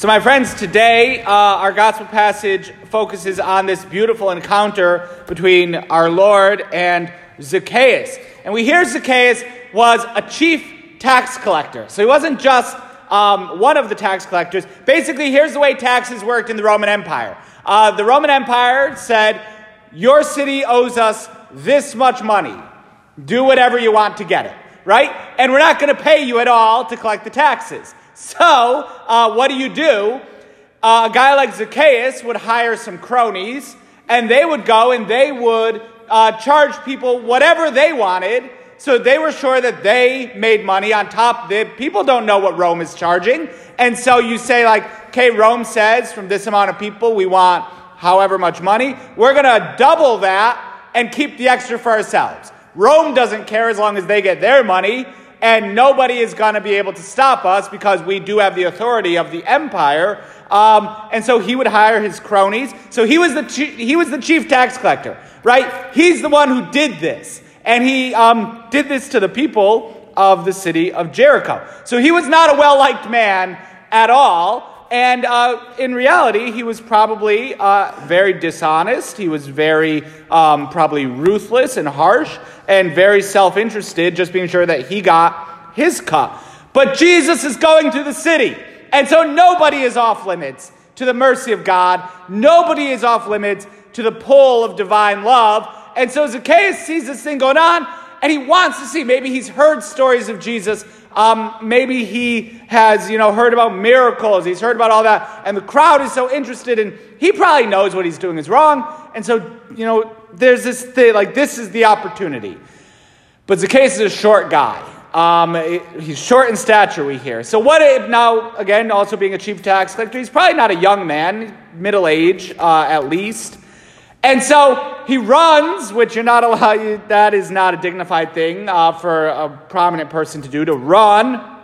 So, my friends, today uh, our gospel passage focuses on this beautiful encounter between our Lord and Zacchaeus. And we hear Zacchaeus was a chief tax collector. So, he wasn't just um, one of the tax collectors. Basically, here's the way taxes worked in the Roman Empire uh, the Roman Empire said, Your city owes us this much money. Do whatever you want to get it, right? And we're not going to pay you at all to collect the taxes. So, uh, what do you do? Uh, a guy like Zacchaeus would hire some cronies, and they would go and they would uh, charge people whatever they wanted. So they were sure that they made money on top. The people don't know what Rome is charging, and so you say like, "Okay, Rome says from this amount of people we want however much money. We're going to double that and keep the extra for ourselves." Rome doesn't care as long as they get their money and nobody is going to be able to stop us because we do have the authority of the empire. Um, and so he would hire his cronies. So he was the chief, he was the chief tax collector, right? He's the one who did this, and he um, did this to the people of the city of Jericho. So he was not a well liked man at all. And uh, in reality, he was probably uh, very dishonest. He was very um, probably ruthless and harsh and very self interested, just being sure that he got his cut. But Jesus is going through the city. And so nobody is off limits to the mercy of God. Nobody is off limits to the pull of divine love. And so Zacchaeus sees this thing going on and he wants to see. Maybe he's heard stories of Jesus. Um, maybe he has, you know, heard about miracles. He's heard about all that. And the crowd is so interested in, he probably knows what he's doing is wrong. And so, you know, there's this thing, like, this is the opportunity. But Zacchaeus is a short guy. Um, he's short in stature, we hear. So, what if now, again, also being a chief tax collector, he's probably not a young man, middle age uh, at least. And so he runs, which you're not allowed, that is not a dignified thing uh, for a prominent person to do, to run.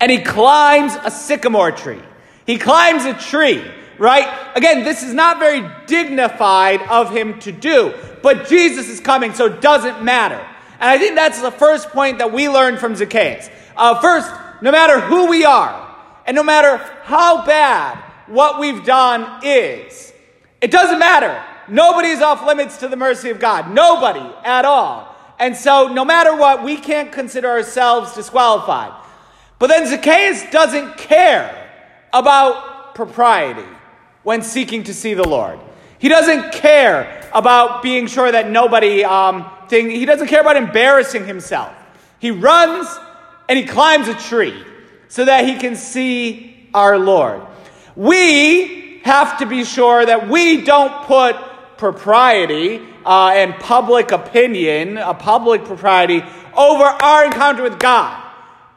And he climbs a sycamore tree. He climbs a tree right? Again, this is not very dignified of him to do, but Jesus is coming, so it doesn't matter. And I think that's the first point that we learn from Zacchaeus. Uh, first, no matter who we are, and no matter how bad what we've done is, it doesn't matter. Nobody is off limits to the mercy of God. Nobody at all. And so, no matter what, we can't consider ourselves disqualified. But then Zacchaeus doesn't care about propriety when seeking to see the Lord. He doesn't care about being sure that nobody, um, thing, he doesn't care about embarrassing himself. He runs and he climbs a tree so that he can see our Lord. We have to be sure that we don't put propriety uh, and public opinion, a public propriety, over our encounter with God.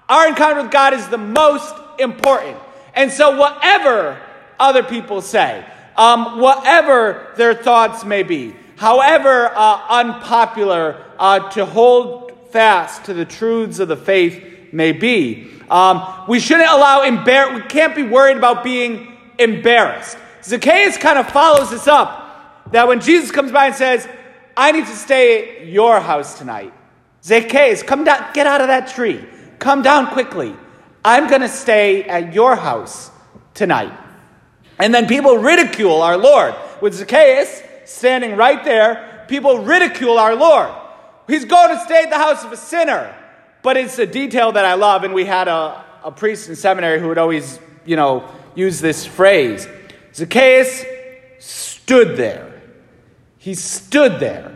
Our encounter with God is the most important. And so, whatever other people say, um, whatever their thoughts may be, however uh, unpopular uh, to hold fast to the truths of the faith may be. Um, we shouldn't allow embar- we can't be worried about being embarrassed. Zacchaeus kind of follows this up that when Jesus comes by and says, I need to stay at your house tonight. Zacchaeus, come down, get out of that tree. Come down quickly. I'm going to stay at your house tonight. And then people ridicule our Lord. With Zacchaeus standing right there, people ridicule our Lord. He's going to stay at the house of a sinner. But it's a detail that I love, and we had a, a priest in seminary who would always, you know, use this phrase. Zacchaeus stood there. He stood there.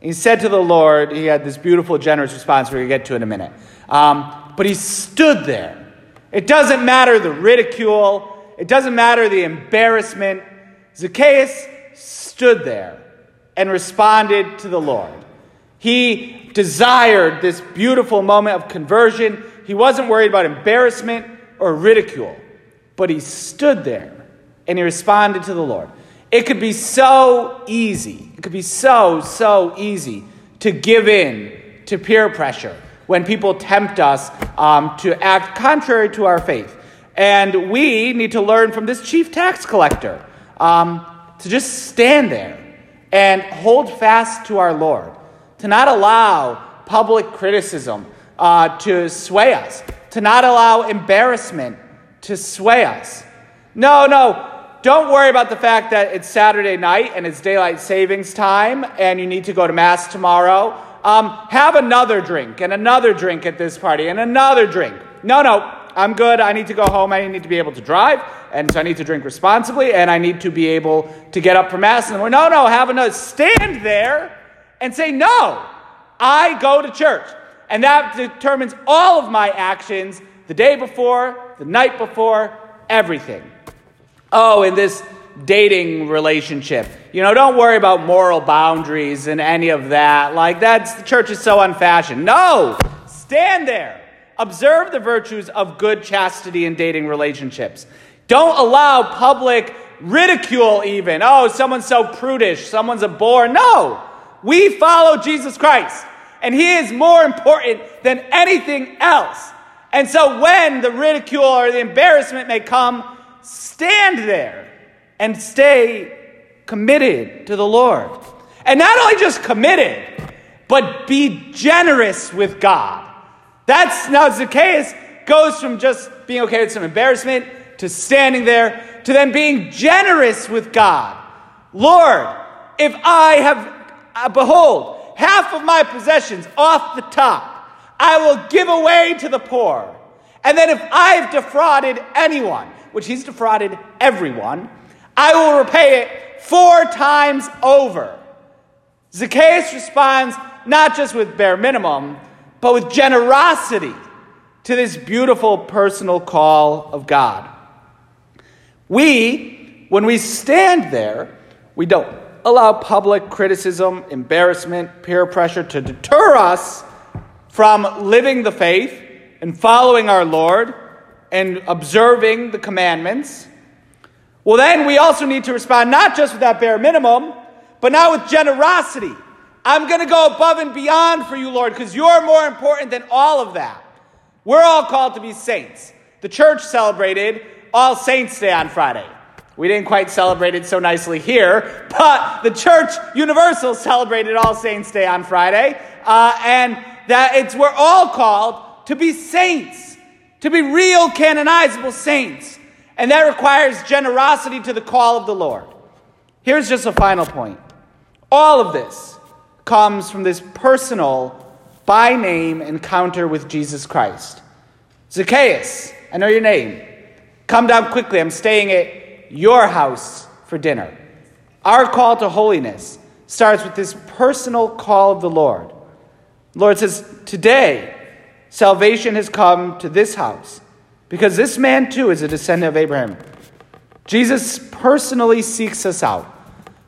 He said to the Lord, he had this beautiful, generous response we're going to get to in a minute. Um, but he stood there. It doesn't matter the ridicule, it doesn't matter the embarrassment. Zacchaeus stood there and responded to the Lord. He desired this beautiful moment of conversion. He wasn't worried about embarrassment or ridicule, but he stood there and he responded to the Lord. It could be so easy, it could be so, so easy to give in to peer pressure when people tempt us um, to act contrary to our faith. And we need to learn from this chief tax collector um, to just stand there and hold fast to our Lord, to not allow public criticism uh, to sway us, to not allow embarrassment to sway us. No, no. Don't worry about the fact that it's Saturday night and it's daylight savings time and you need to go to Mass tomorrow. Um, have another drink and another drink at this party and another drink. No, no, I'm good. I need to go home. I need to be able to drive. And so I need to drink responsibly and I need to be able to get up for Mass. And we're, no, no, have another. Stand there and say, no, I go to church. And that determines all of my actions the day before, the night before, everything. Oh, in this dating relationship, you know, don't worry about moral boundaries and any of that. Like, that's the church is so unfashioned. No! Stand there. Observe the virtues of good chastity in dating relationships. Don't allow public ridicule, even. Oh, someone's so prudish, someone's a bore. No! We follow Jesus Christ, and He is more important than anything else. And so, when the ridicule or the embarrassment may come, stand there and stay committed to the Lord. And not only just committed, but be generous with God. That's now Zacchaeus goes from just being okay with some embarrassment to standing there to then being generous with God. Lord, if I have, uh, behold, half of my possessions off the top, I will give away to the poor. And then if I've defrauded anyone, which he's defrauded everyone, I will repay it four times over. Zacchaeus responds not just with bare minimum, but with generosity to this beautiful personal call of God. We, when we stand there, we don't allow public criticism, embarrassment, peer pressure to deter us from living the faith and following our Lord and observing the commandments, well, then we also need to respond not just with that bare minimum, but now with generosity. I'm going to go above and beyond for you, Lord, because you're more important than all of that. We're all called to be saints. The church celebrated All Saints' Day on Friday. We didn't quite celebrate it so nicely here, but the church universal celebrated All Saints' Day on Friday, uh, and that it's we're all called to be saints to be real canonizable saints. And that requires generosity to the call of the Lord. Here's just a final point. All of this comes from this personal, by name encounter with Jesus Christ. Zacchaeus, I know your name. Come down quickly. I'm staying at your house for dinner. Our call to holiness starts with this personal call of the Lord. The Lord says, Today, salvation has come to this house because this man too is a descendant of Abraham. Jesus personally seeks us out.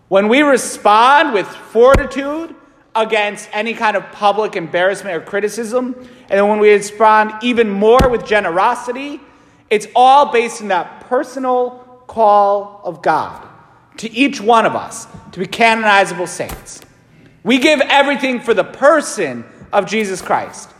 When we respond with fortitude against any kind of public embarrassment or criticism, and when we respond even more with generosity, it's all based in that personal call of God to each one of us to be canonizable saints. We give everything for the person of Jesus Christ.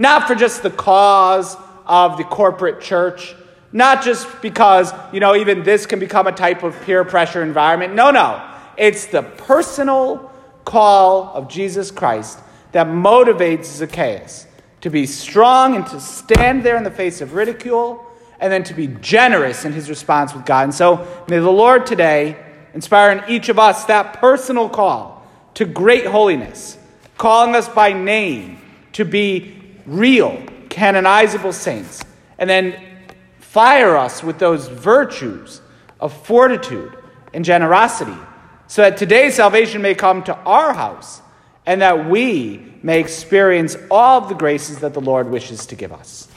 Not for just the cause of the corporate church, not just because, you know, even this can become a type of peer pressure environment. No, no. It's the personal call of Jesus Christ that motivates Zacchaeus to be strong and to stand there in the face of ridicule and then to be generous in his response with God. And so may the Lord today inspire in each of us that personal call to great holiness, calling us by name to be real, canonizable saints, and then fire us with those virtues of fortitude and generosity, so that today's salvation may come to our house and that we may experience all of the graces that the Lord wishes to give us.